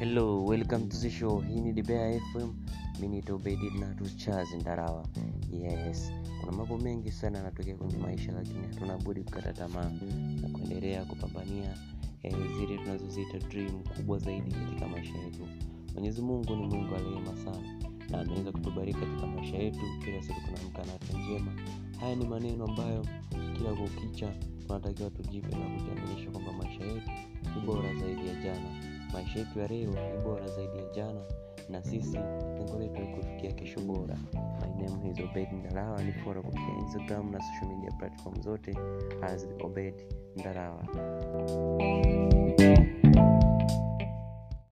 hello welcome to the show. Hii ni dibea fm minito Ignatius Charles ndarawa. Yes kuna mambo mengi sana yanatokea kwenye maisha lakini hatuna budi kukata tamaa na kuendelea kupambania eh, zile tunazoziita dream kubwa zaidi katika maisha yetu. Mwenyezi mungu ni mungu wa sana na ameweza kutubariki katika maisha yetu. Kila siku tunaamka na afya njema. Haya ni maneno ambayo kila kukicha tunatakiwa tujipe na kujiaminisha kwamba maisha yetu ni bora zaidi ya jana maisha yetu ya leo ni bora zaidi ya jana na sisi lengo letu ni kufikia kesho bora. My name obed ndarawa ni fora kupitia instagram na social media platform zote as obed ndarawa